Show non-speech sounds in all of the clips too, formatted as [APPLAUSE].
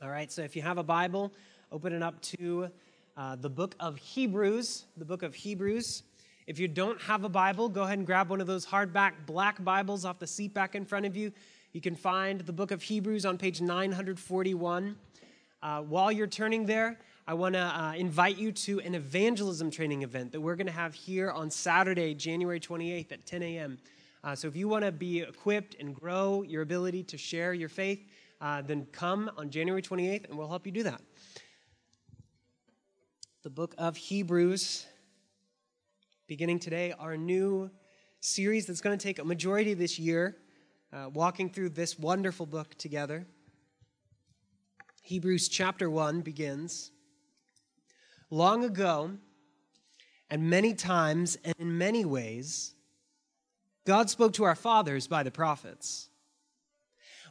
All right, so if you have a Bible, open it up to uh, the book of Hebrews. The book of Hebrews. If you don't have a Bible, go ahead and grab one of those hardback black Bibles off the seat back in front of you. You can find the book of Hebrews on page 941. Uh, while you're turning there, I want to uh, invite you to an evangelism training event that we're going to have here on Saturday, January 28th at 10 a.m. Uh, so if you want to be equipped and grow your ability to share your faith, uh, then come on January 28th and we'll help you do that. The book of Hebrews, beginning today, our new series that's going to take a majority of this year, uh, walking through this wonderful book together. Hebrews chapter 1 begins Long ago, and many times and in many ways, God spoke to our fathers by the prophets.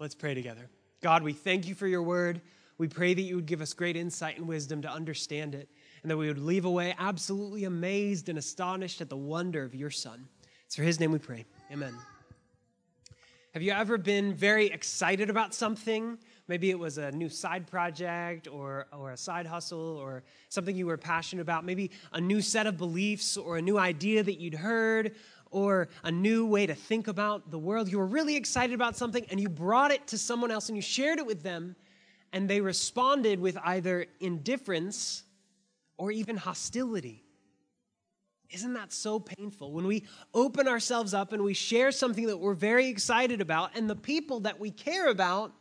Let's pray together. God, we thank you for your word. We pray that you would give us great insight and wisdom to understand it, and that we would leave away absolutely amazed and astonished at the wonder of your Son. It's for his name we pray. Amen. Have you ever been very excited about something? Maybe it was a new side project or, or a side hustle or something you were passionate about. Maybe a new set of beliefs or a new idea that you'd heard or a new way to think about the world. You were really excited about something and you brought it to someone else and you shared it with them, and they responded with either indifference or even hostility. Isn't that so painful? When we open ourselves up and we share something that we're very excited about, and the people that we care about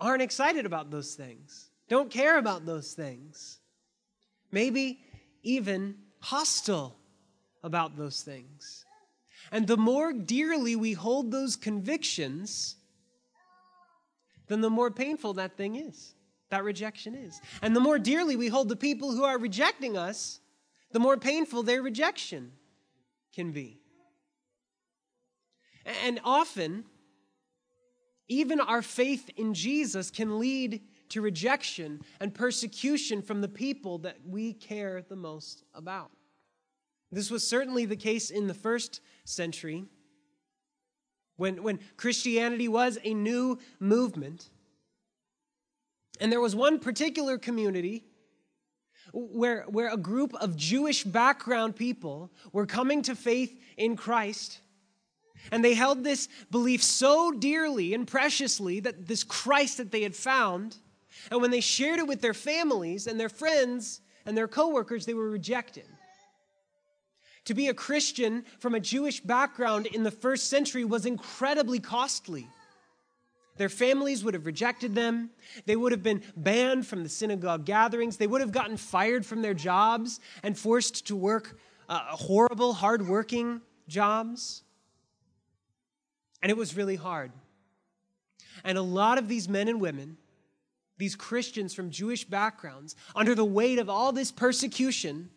aren't excited about those things, don't care about those things, maybe even hostile about those things. And the more dearly we hold those convictions, then the more painful that thing is, that rejection is. And the more dearly we hold the people who are rejecting us, the more painful their rejection can be. And often, even our faith in Jesus can lead to rejection and persecution from the people that we care the most about. This was certainly the case in the first century when, when Christianity was a new movement. And there was one particular community where, where a group of Jewish background people were coming to faith in Christ. And they held this belief so dearly and preciously that this Christ that they had found, and when they shared it with their families and their friends and their coworkers, they were rejected. To be a Christian from a Jewish background in the first century was incredibly costly. Their families would have rejected them. They would have been banned from the synagogue gatherings. They would have gotten fired from their jobs and forced to work uh, horrible, hardworking jobs. And it was really hard. And a lot of these men and women, these Christians from Jewish backgrounds, under the weight of all this persecution,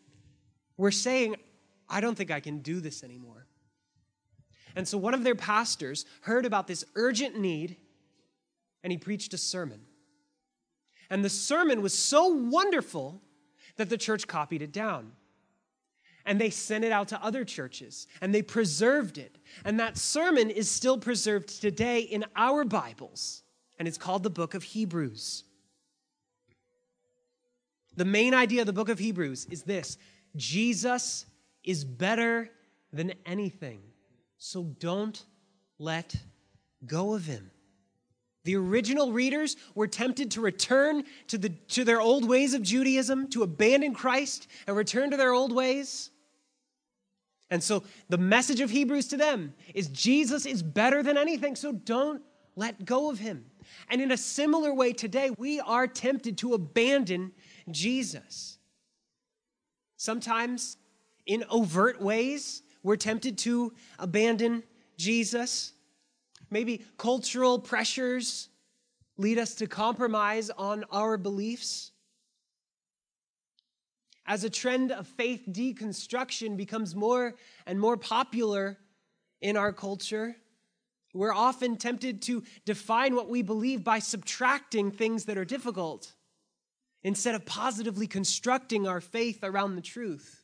were saying, I don't think I can do this anymore. And so one of their pastors heard about this urgent need and he preached a sermon. And the sermon was so wonderful that the church copied it down. And they sent it out to other churches and they preserved it. And that sermon is still preserved today in our Bibles. And it's called the book of Hebrews. The main idea of the book of Hebrews is this Jesus is better than anything. So don't let go of him. The original readers were tempted to return to, the, to their old ways of Judaism, to abandon Christ and return to their old ways. And so the message of Hebrews to them is Jesus is better than anything, so don't let go of him. And in a similar way today, we are tempted to abandon Jesus. Sometimes in overt ways. We're tempted to abandon Jesus. Maybe cultural pressures lead us to compromise on our beliefs? As a trend of faith deconstruction becomes more and more popular in our culture, we're often tempted to define what we believe by subtracting things that are difficult instead of positively constructing our faith around the truth.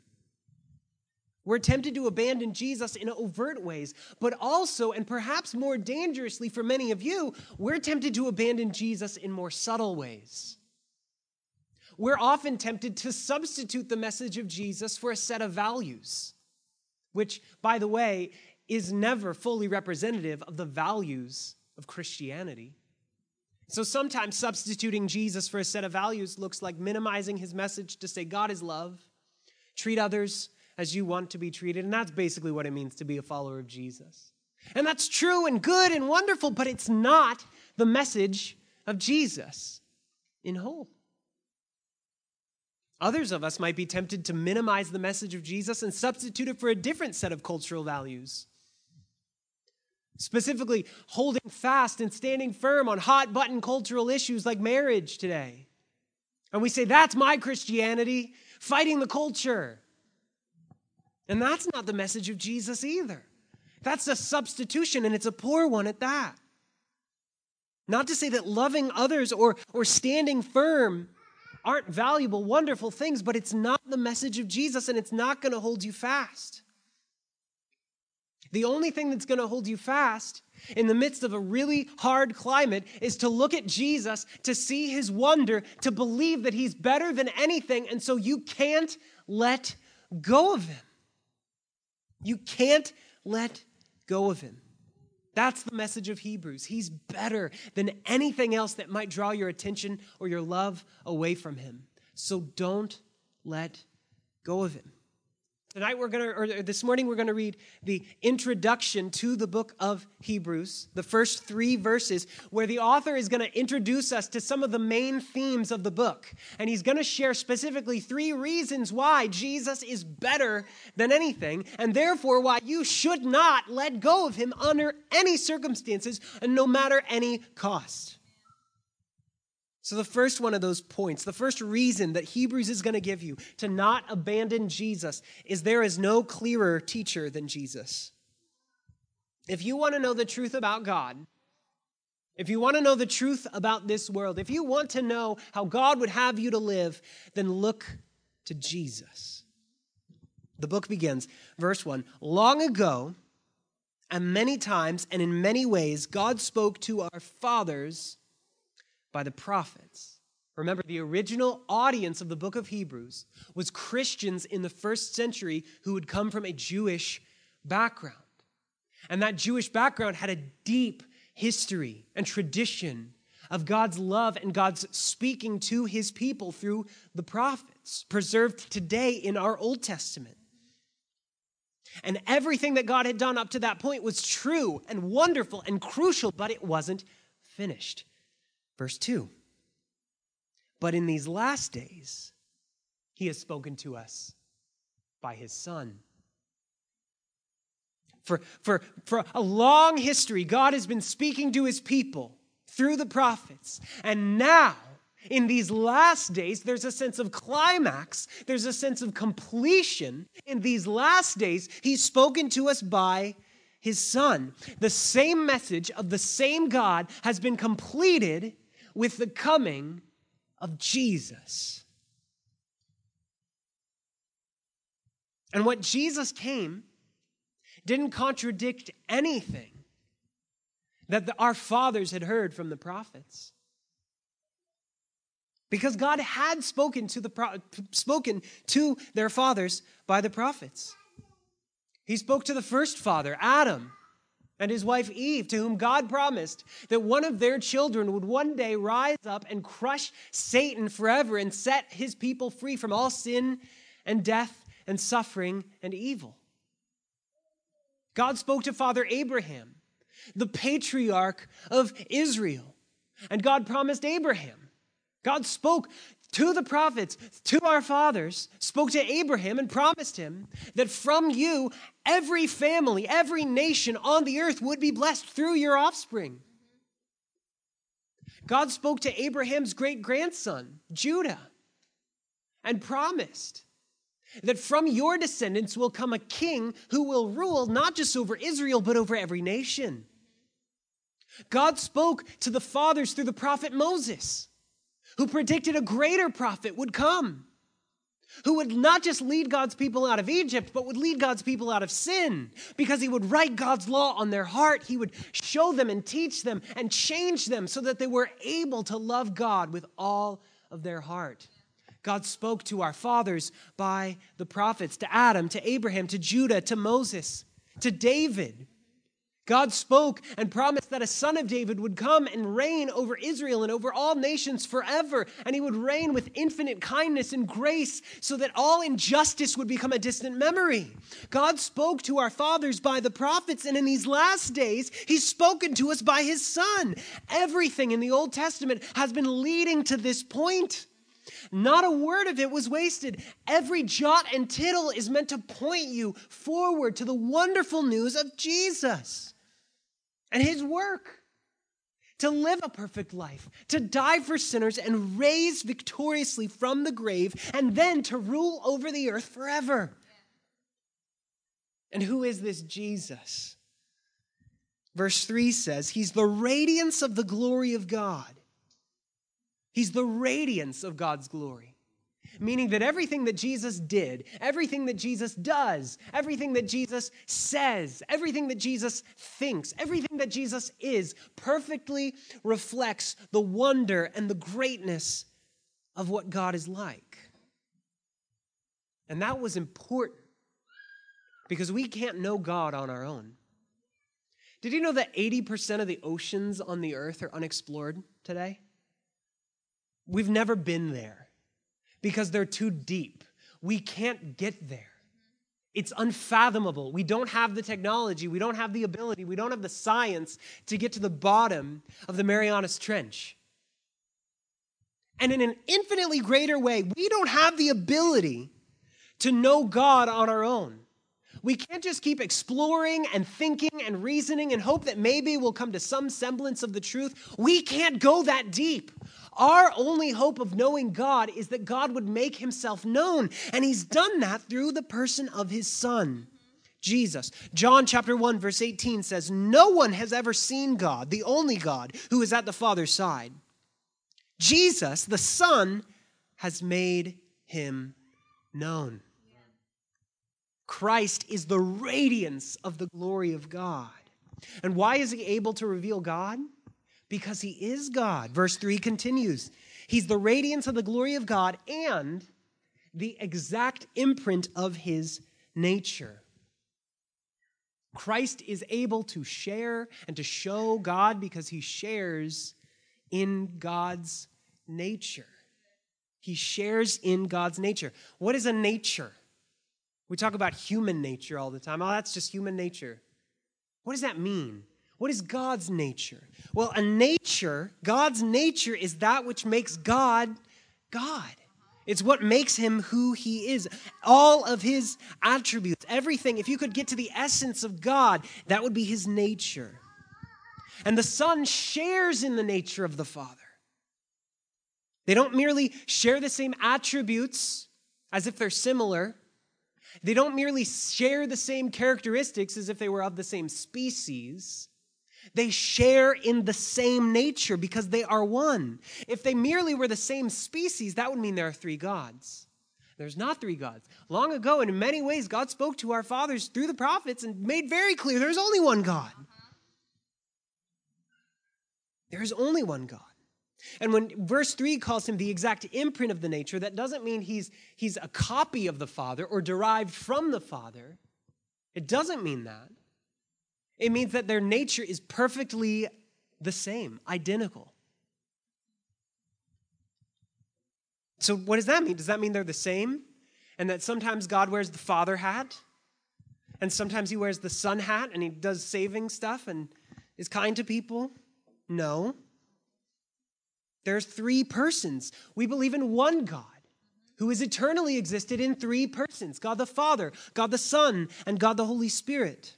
We're tempted to abandon Jesus in overt ways, but also, and perhaps more dangerously for many of you, we're tempted to abandon Jesus in more subtle ways. We're often tempted to substitute the message of Jesus for a set of values, which, by the way, is never fully representative of the values of Christianity. So sometimes substituting Jesus for a set of values looks like minimizing his message to say God is love, treat others as you want to be treated. And that's basically what it means to be a follower of Jesus. And that's true and good and wonderful, but it's not the message of Jesus in whole. Others of us might be tempted to minimize the message of Jesus and substitute it for a different set of cultural values. Specifically, holding fast and standing firm on hot button cultural issues like marriage today. And we say, that's my Christianity, fighting the culture. And that's not the message of Jesus either. That's a substitution, and it's a poor one at that. Not to say that loving others or, or standing firm aren't valuable, wonderful things, but it's not the message of Jesus, and it's not going to hold you fast. The only thing that's going to hold you fast in the midst of a really hard climate is to look at Jesus, to see his wonder, to believe that he's better than anything, and so you can't let go of him. You can't let go of him. That's the message of Hebrews. He's better than anything else that might draw your attention or your love away from him. So don't let go of him. Tonight we're going to, or this morning we're going to read the introduction to the book of Hebrews, the first three verses, where the author is going to introduce us to some of the main themes of the book. And he's going to share specifically three reasons why Jesus is better than anything, and therefore why you should not let go of him under any circumstances and no matter any cost. So, the first one of those points, the first reason that Hebrews is going to give you to not abandon Jesus is there is no clearer teacher than Jesus. If you want to know the truth about God, if you want to know the truth about this world, if you want to know how God would have you to live, then look to Jesus. The book begins, verse 1 Long ago, and many times, and in many ways, God spoke to our fathers by the prophets. Remember, the original audience of the book of Hebrews was Christians in the first century who had come from a Jewish background. And that Jewish background had a deep history and tradition of God's love and God's speaking to his people through the prophets, preserved today in our Old Testament. And everything that God had done up to that point was true and wonderful and crucial, but it wasn't finished. Verse 2 But in these last days, he has spoken to us by his Son. For, for, for a long history, God has been speaking to his people through the prophets. And now, in these last days, there's a sense of climax, there's a sense of completion. In these last days, he's spoken to us by his Son. The same message of the same God has been completed with the coming of Jesus. And what Jesus came didn't contradict anything that the, our fathers had heard from the prophets. Because God had spoken to, the, spoken to their fathers by the prophets. He spoke to the first father, Adam, and his wife Eve, to whom God promised that one of their children would one day rise up and crush Satan forever and set his people free from all sin and death and suffering and evil. God spoke to Father Abraham, the patriarch of Israel, and God promised Abraham. God spoke to the prophets, to our fathers, spoke to Abraham and promised him that from you, every family, every nation on the earth would be blessed through your offspring. God spoke to Abraham's great grandson, Judah, and promised that from your descendants will come a king who will rule not just over Israel, but over every nation. God spoke to the fathers through the prophet Moses, who predicted a greater prophet would come, who would not just lead God's people out of Egypt, but would lead God's people out of sin, because he would write God's law on their heart. He would show them and teach them and change them so that they were able to love God with all of their heart. God spoke to our fathers by the prophets, to Adam, to Abraham, to Judah, to Moses, to David. God spoke and promised that a son of David would come and reign over Israel and over all nations forever, and he would reign with infinite kindness and grace so that all injustice would become a distant memory. God spoke to our fathers by the prophets, and in these last days, he's spoken to us by his son. Everything in the Old Testament has been leading to this point. Not a word of it was wasted. Every jot and tittle is meant to point you forward to the wonderful news of Jesus and his work. To live a perfect life, to die for sinners and raise victoriously from the grave, and then to rule over the earth forever. And who is this Jesus? Verse 3 says, He's the radiance of the glory of God He's the radiance of God's glory. Meaning that everything that Jesus did, everything that Jesus does, everything that Jesus says, everything that Jesus thinks, everything that Jesus is perfectly reflects the wonder and the greatness of what God is like. And that was important because we can't know God on our own. Did you know that 80% of the oceans on the earth are unexplored today? We've never been there because they're too deep. We can't get there. It's unfathomable. We don't have the technology, we don't have the ability, we don't have the science to get to the bottom of the Marianas Trench. And in an infinitely greater way, we don't have the ability to know God on our own. We can't just keep exploring and thinking and reasoning and hope that maybe we'll come to some semblance of the truth. We can't go that deep. Our only hope of knowing God is that God would make himself known. And he's done that through the person of his Son. Jesus. John chapter 1 verse 18 says, "No one has ever seen God, the only God, who is at the Father's side. Jesus, the Son, has made him known." Christ is the radiance of the glory of God. And why is he able to reveal God? Because he is God. Verse 3 continues He's the radiance of the glory of God and the exact imprint of his nature. Christ is able to share and to show God because he shares in God's nature. He shares in God's nature. What is a nature? We talk about human nature all the time. Oh, that's just human nature. What does that mean? What is God's nature? Well, a nature, God's nature is that which makes God God. It's what makes him who he is. All of his attributes, everything. If you could get to the essence of God, that would be his nature. And the Son shares in the nature of the Father. They don't merely share the same attributes as if they're similar. They don't merely share the same characteristics as if they were of the same species. They share in the same nature because they are one. If they merely were the same species, that would mean there are three gods. There's not three gods. Long ago, and in many ways, God spoke to our fathers through the prophets and made very clear there's only one God. There is only one God. And when verse 3 calls him the exact imprint of the nature, that doesn't mean he's, he's a copy of the Father or derived from the Father. It doesn't mean that. It means that their nature is perfectly the same, identical. So, what does that mean? Does that mean they're the same? And that sometimes God wears the father hat, and sometimes he wears the son hat, and he does saving stuff and is kind to people? No. There's three persons. We believe in one God who has eternally existed in three persons God the Father, God the Son, and God the Holy Spirit.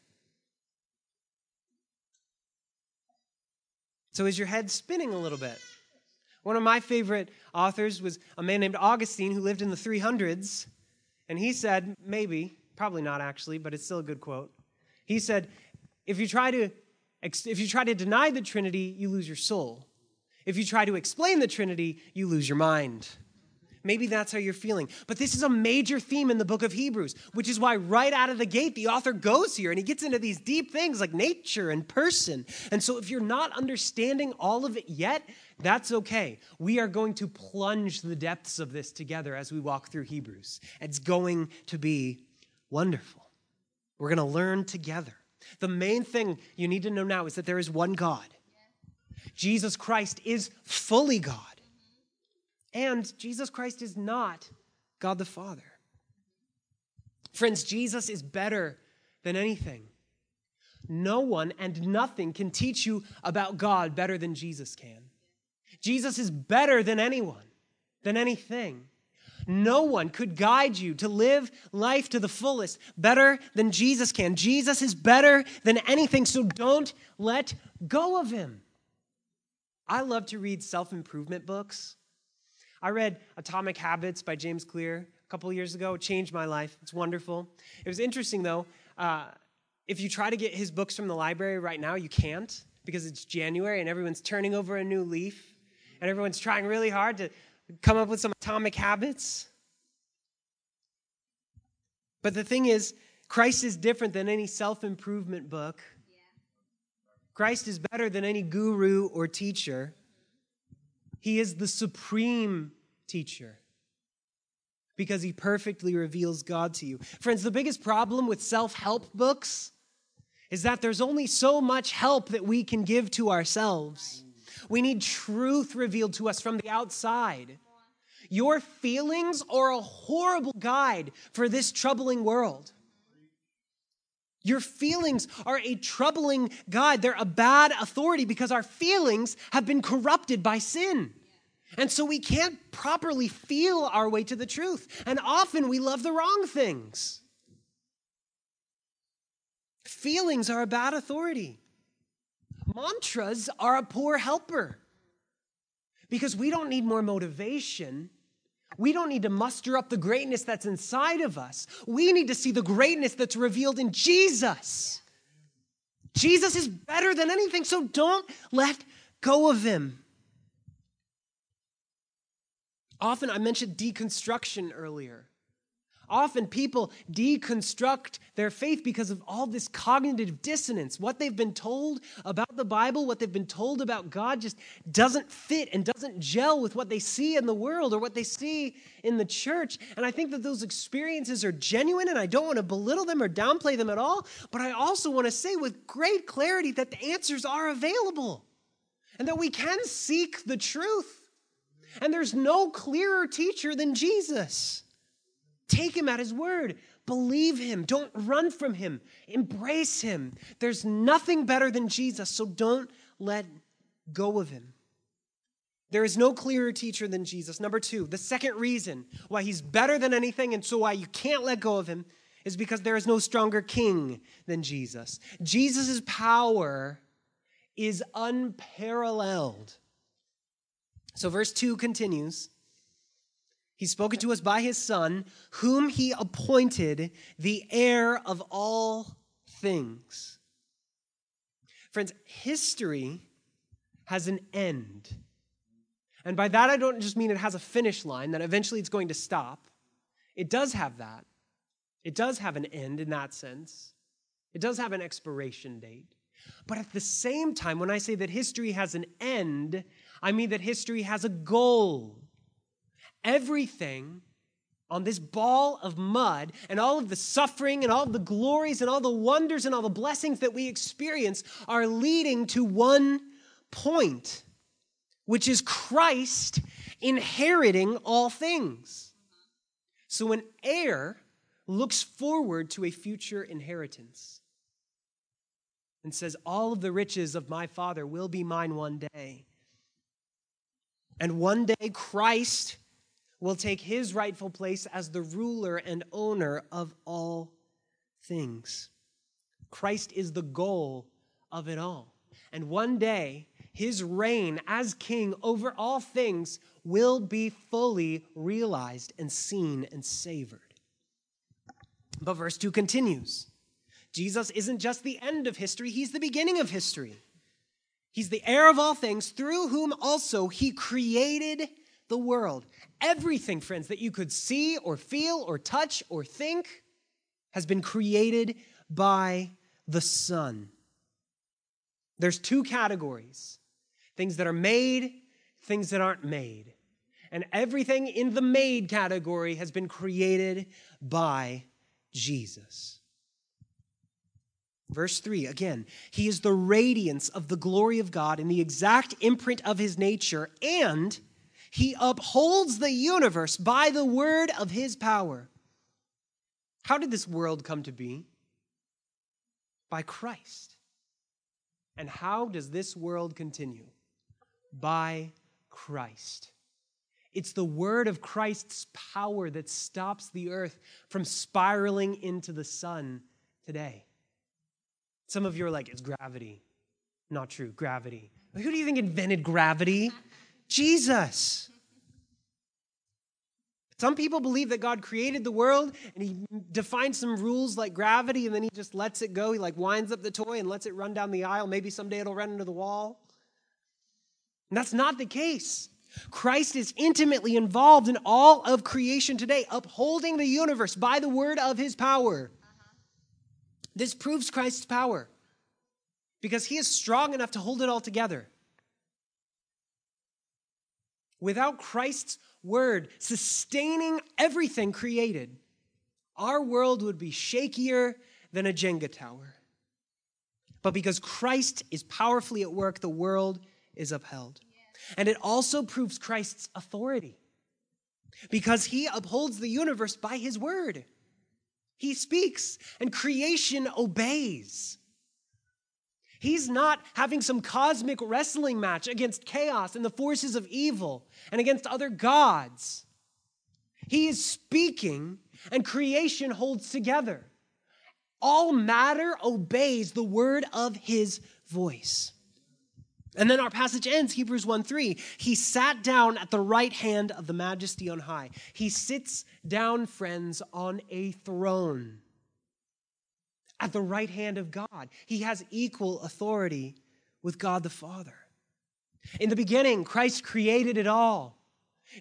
So is your head spinning a little bit? One of my favorite authors was a man named Augustine who lived in the 300s. And he said, maybe, probably not actually, but it's still a good quote. He said, if you try to, if you try to deny the Trinity, you lose your soul. If you try to explain the Trinity, you lose your mind. Maybe that's how you're feeling. But this is a major theme in the book of Hebrews, which is why right out of the gate, the author goes here and he gets into these deep things like nature and person. And so if you're not understanding all of it yet, that's okay. We are going to plunge the depths of this together as we walk through Hebrews. It's going to be wonderful. We're going to learn together. The main thing you need to know now is that there is one God. Jesus Christ is fully God. And Jesus Christ is not God the Father. Friends, Jesus is better than anything. No one and nothing can teach you about God better than Jesus can. Jesus is better than anyone, than anything. No one could guide you to live life to the fullest better than Jesus can. Jesus is better than anything, so don't let go of him. I love to read self improvement books. I read Atomic Habits by James Clear a couple years ago. It changed my life. It's wonderful. It was interesting, though. Uh, if you try to get his books from the library right now, you can't because it's January and everyone's turning over a new leaf and everyone's trying really hard to come up with some atomic habits. But the thing is, Christ is different than any self improvement book. Christ is better than any guru or teacher. He is the supreme teacher because he perfectly reveals God to you. Friends, the biggest problem with self help books is that there's only so much help that we can give to ourselves. We need truth revealed to us from the outside. Your feelings are a horrible guide for this troubling world. Your feelings are a troubling guide. They're a bad authority because our feelings have been corrupted by sin. And so we can't properly feel our way to the truth. And often we love the wrong things. Feelings are a bad authority. Mantras are a poor helper because we don't need more motivation. We don't need to muster up the greatness that's inside of us. We need to see the greatness that's revealed in Jesus. Jesus is better than anything, so don't let go of him. Often I mentioned deconstruction earlier. Often people deconstruct their faith because of all this cognitive dissonance. What they've been told about the Bible, what they've been told about God, just doesn't fit and doesn't gel with what they see in the world or what they see in the church. And I think that those experiences are genuine, and I don't want to belittle them or downplay them at all. But I also want to say with great clarity that the answers are available and that we can seek the truth. And there's no clearer teacher than Jesus. Take him at his word. Believe him. Don't run from him. Embrace him. There's nothing better than Jesus, so don't let go of him. There is no clearer teacher than Jesus. Number two, the second reason why he's better than anything and so why you can't let go of him is because there is no stronger king than Jesus. Jesus' power is unparalleled. So, verse 2 continues He's spoken to us by his Son, whom he appointed the heir of all things. Friends, history has an end. And by that, I don't just mean it has a finish line, that eventually it's going to stop. It does have that. It does have an end in that sense. It does have an expiration date. But at the same time, when I say that history has an end, I mean that history has a goal. Everything on this ball of mud and all of the suffering and all the glories and all the wonders and all the blessings that we experience are leading to one point, which is Christ inheriting all things. So an heir looks forward to a future inheritance and says, All of the riches of my Father will be mine one day. And one day, Christ will take his rightful place as the ruler and owner of all things. Christ is the goal of it all. And one day, his reign as king over all things will be fully realized and seen and savored. But verse 2 continues Jesus isn't just the end of history, he's the beginning of history. He's the heir of all things, through whom also he created the world. Everything, friends, that you could see or feel or touch or think has been created by the Son. There's two categories things that are made, things that aren't made. And everything in the made category has been created by Jesus. Verse 3 again, he is the radiance of the glory of God in the exact imprint of his nature, and he upholds the universe by the word of his power. How did this world come to be? By Christ. And how does this world continue? By Christ. It's the word of Christ's power that stops the earth from spiraling into the sun today. Some of you are like, it's gravity. Not true, gravity. Who do you think invented gravity? Jesus. Some people believe that God created the world and he defined some rules like gravity and then he just lets it go. He like winds up the toy and lets it run down the aisle. Maybe someday it'll run into the wall. And that's not the case. Christ is intimately involved in all of creation today, upholding the universe by the word of his power. This proves Christ's power because he is strong enough to hold it all together. Without Christ's word sustaining everything created, our world would be shakier than a Jenga tower. But because Christ is powerfully at work, the world is upheld. And it also proves Christ's authority because he upholds the universe by his word. He speaks, and creation obeys. He's not having some cosmic wrestling match against chaos and the forces of evil and against other gods. He is speaking, and creation holds together. All matter obeys the word of his voice. And then our passage ends, Hebrews 1 3. He sat down at the right hand of the majesty on high. He sits down, friends, on a throne at the right hand of God. He has equal authority with God the Father. In the beginning, Christ created it all.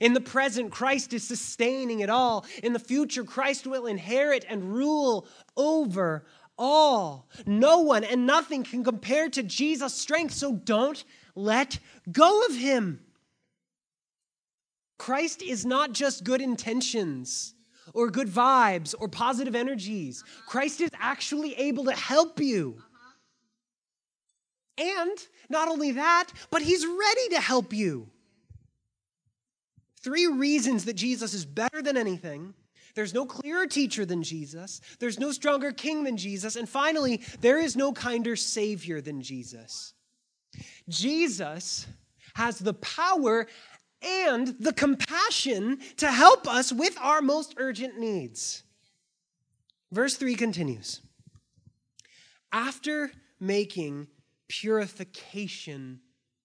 In the present, Christ is sustaining it all. In the future, Christ will inherit and rule over all. No one and nothing can compare to Jesus' strength, so don't let go of him. Christ is not just good intentions or good vibes or positive energies. Uh-huh. Christ is actually able to help you. Uh-huh. And not only that, but he's ready to help you. Three reasons that Jesus is better than anything. There's no clearer teacher than Jesus. There's no stronger king than Jesus. And finally, there is no kinder savior than Jesus. Jesus has the power and the compassion to help us with our most urgent needs. Verse 3 continues After making purification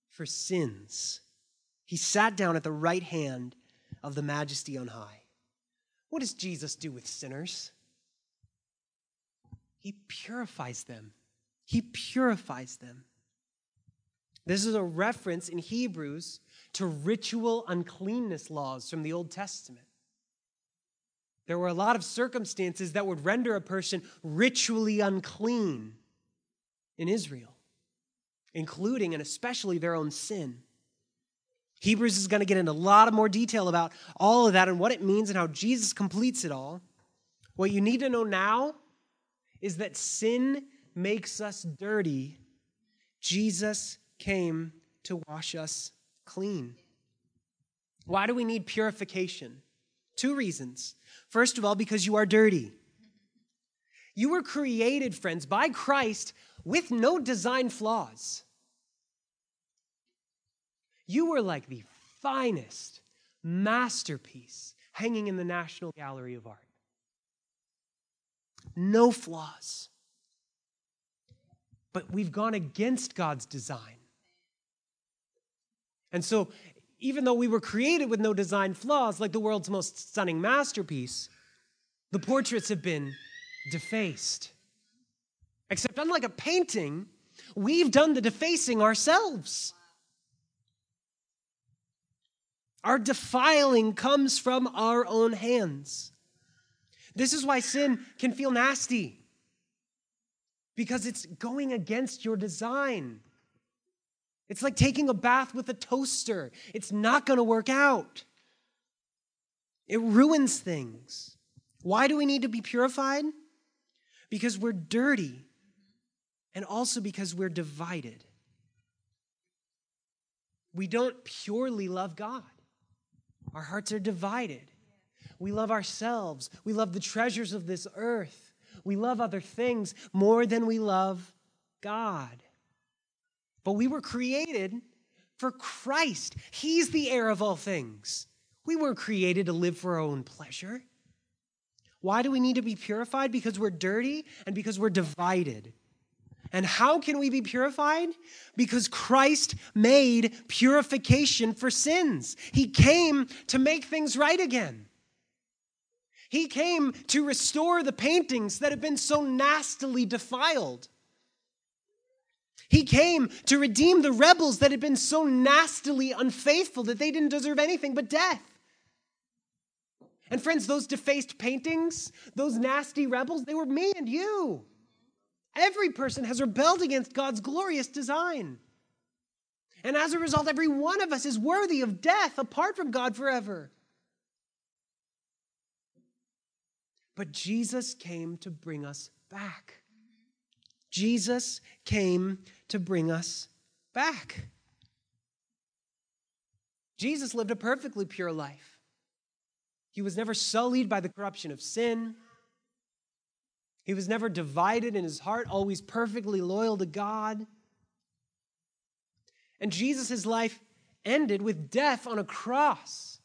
for sins, he sat down at the right hand of the majesty on high. What does Jesus do with sinners? He purifies them. He purifies them. This is a reference in Hebrews to ritual uncleanness laws from the Old Testament. There were a lot of circumstances that would render a person ritually unclean in Israel, including and especially their own sin. Hebrews is going to get into a lot of more detail about all of that and what it means and how Jesus completes it all. What you need to know now is that sin makes us dirty. Jesus came to wash us clean. Why do we need purification? Two reasons. First of all, because you are dirty. You were created, friends, by Christ with no design flaws. You were like the finest masterpiece hanging in the National Gallery of Art. No flaws. But we've gone against God's design And so, even though we were created with no design flaws, like the world's most stunning masterpiece, the portraits have been defaced. Except, unlike a painting, we've done the defacing ourselves. Our defiling comes from our own hands. This is why sin can feel nasty, because it's going against your design. It's like taking a bath with a toaster, it's not going to work out. It ruins things. Why do we need to be purified? Because we're dirty, and also because we're divided. We don't purely love God. Our hearts are divided. We love ourselves. We love the treasures of this earth. We love other things more than we love God. But we were created for Christ. He's the heir of all things. We weren't created to live for our own pleasure. Why do we need to be purified? Because we're dirty and because we're divided. And how can we be purified? Because Christ made purification for sins. He came to make things right again. He came to restore the paintings that have been so nastily defiled. He came to redeem the rebels that had been so nastily unfaithful that they didn't deserve anything but death. And friends, those defaced paintings, those nasty rebels, they were me and you. Every person has rebelled against God's glorious design. And as a result, every one of us is worthy of death apart from God forever. But Jesus came to bring us back. Jesus came to bring us back. Jesus lived a perfectly pure life. He was never sullied by the corruption of sin. He was never divided in his heart, always perfectly loyal to God. And Jesus' life ended with death on a cross,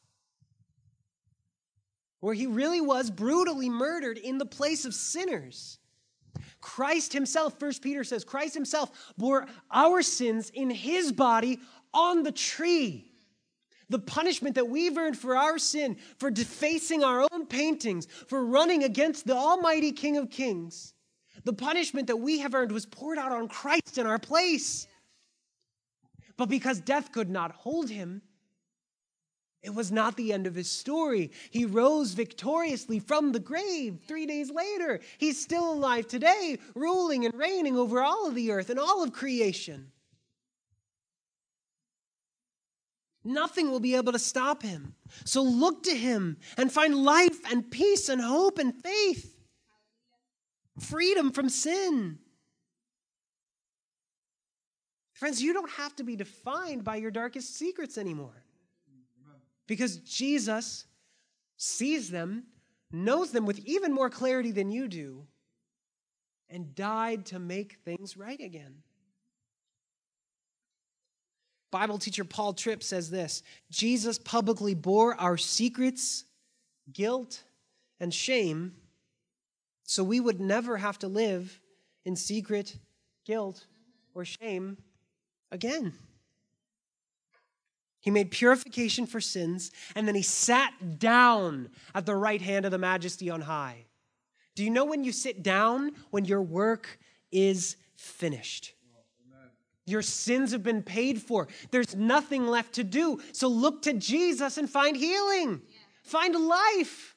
where he really was brutally murdered in the place of sinners. Christ himself, First Peter says, Christ himself bore our sins in his body on the tree the punishment that we've earned for our sin, for defacing our own paintings, for running against the Almighty King of Kings, the punishment that we have earned was poured out on Christ in our place. But because death could not hold him, it was not the end of his story. He rose victoriously from the grave three days later. He's still alive today, ruling and reigning over all of the earth and all of creation. Nothing will be able to stop him. So look to him and find life and peace and hope and faith, freedom from sin. Friends, you don't have to be defined by your darkest secrets anymore because Jesus sees them, knows them with even more clarity than you do, and died to make things right again. Bible teacher Paul Tripp says this Jesus publicly bore our secrets, guilt, and shame so we would never have to live in secret guilt or shame again. He made purification for sins, and then he sat down at the right hand of the majesty on high. Do you know when you sit down? When your work is finished. Your sins have been paid for. There's nothing left to do. So look to Jesus and find healing, yeah. find life.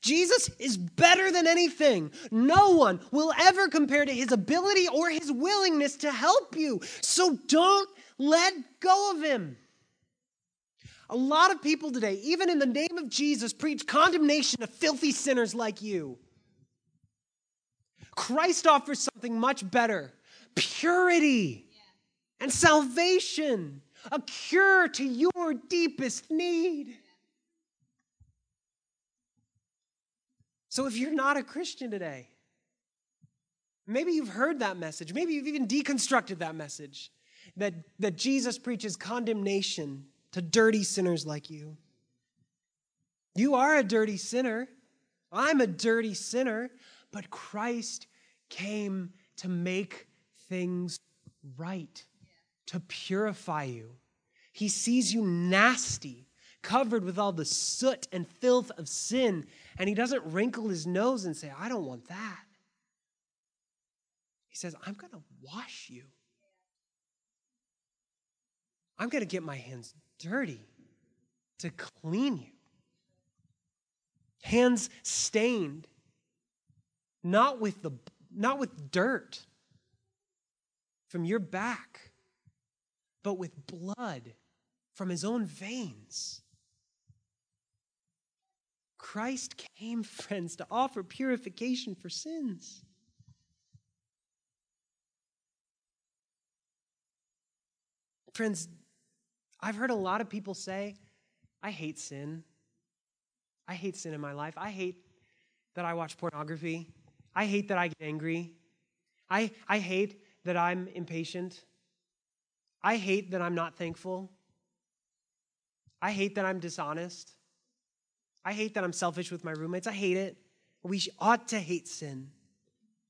Jesus is better than anything. No one will ever compare to his ability or his willingness to help you. So don't let go of him. A lot of people today, even in the name of Jesus, preach condemnation to filthy sinners like you. Christ offers something much better purity and salvation, a cure to your deepest need. So if you're not a Christian today, maybe you've heard that message, maybe you've even deconstructed that message that, that Jesus preaches condemnation to dirty sinners like you. You are a dirty sinner. I'm a dirty sinner, but Christ came to make things right, to purify you. He sees you nasty, covered with all the soot and filth of sin, and he doesn't wrinkle his nose and say, I don't want that. He says, I'm going to wash you. I'm going to get my hands dirty to clean you. Hands stained, not with, the, not with dirt from your back, but with blood from his own veins. Christ came, [LAUGHS] friends, to offer purification for sins. Friends, I've heard a lot of people say, I hate sin. I hate sin in my life. I hate that I watch pornography. I hate that I get angry. I, I hate that I'm impatient. I hate that I'm not thankful. I hate that I'm dishonest. I hate that I'm selfish with my roommates. I hate it. We ought to hate sin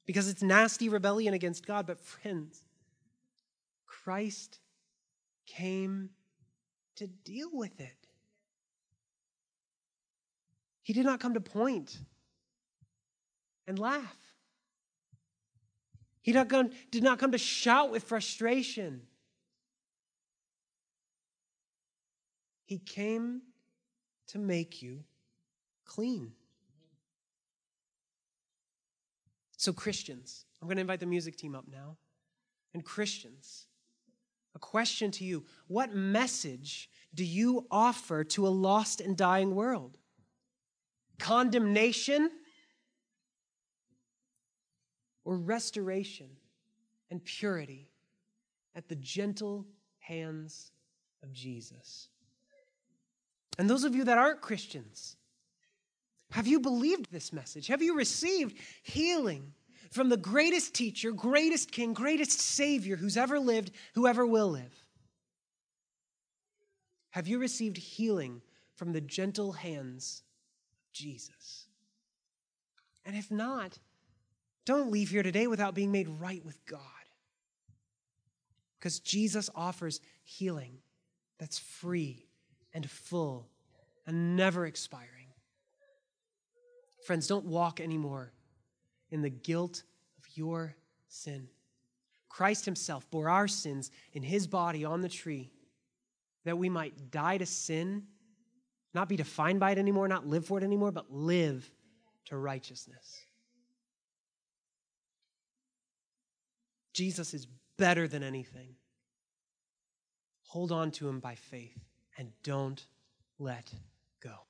because it's nasty rebellion against God. But, friends, Christ came to deal with it. He did not come to point and laugh. He did not come to shout with frustration. He came to make you clean. So, Christians, I'm going to invite the music team up now. And Christians, question to you What message do you offer to a lost and dying world? Condemnation or restoration and purity at the gentle hands of Jesus? And those of you that aren't Christians, have you believed this message? Have you received healing from the greatest teacher, greatest king, greatest savior who's ever lived, whoever will live? Have you received healing from the gentle hands of Jesus? And if not, don't leave here today without being made right with God. Because Jesus offers healing that's free and full and never expiring. Friends, don't walk anymore in the guilt of your sin. Christ Himself bore our sins in His body on the tree that we might die to sin, not be defined by it anymore, not live for it anymore, but live to righteousness. Jesus is better than anything. Hold on to Him by faith and don't let go.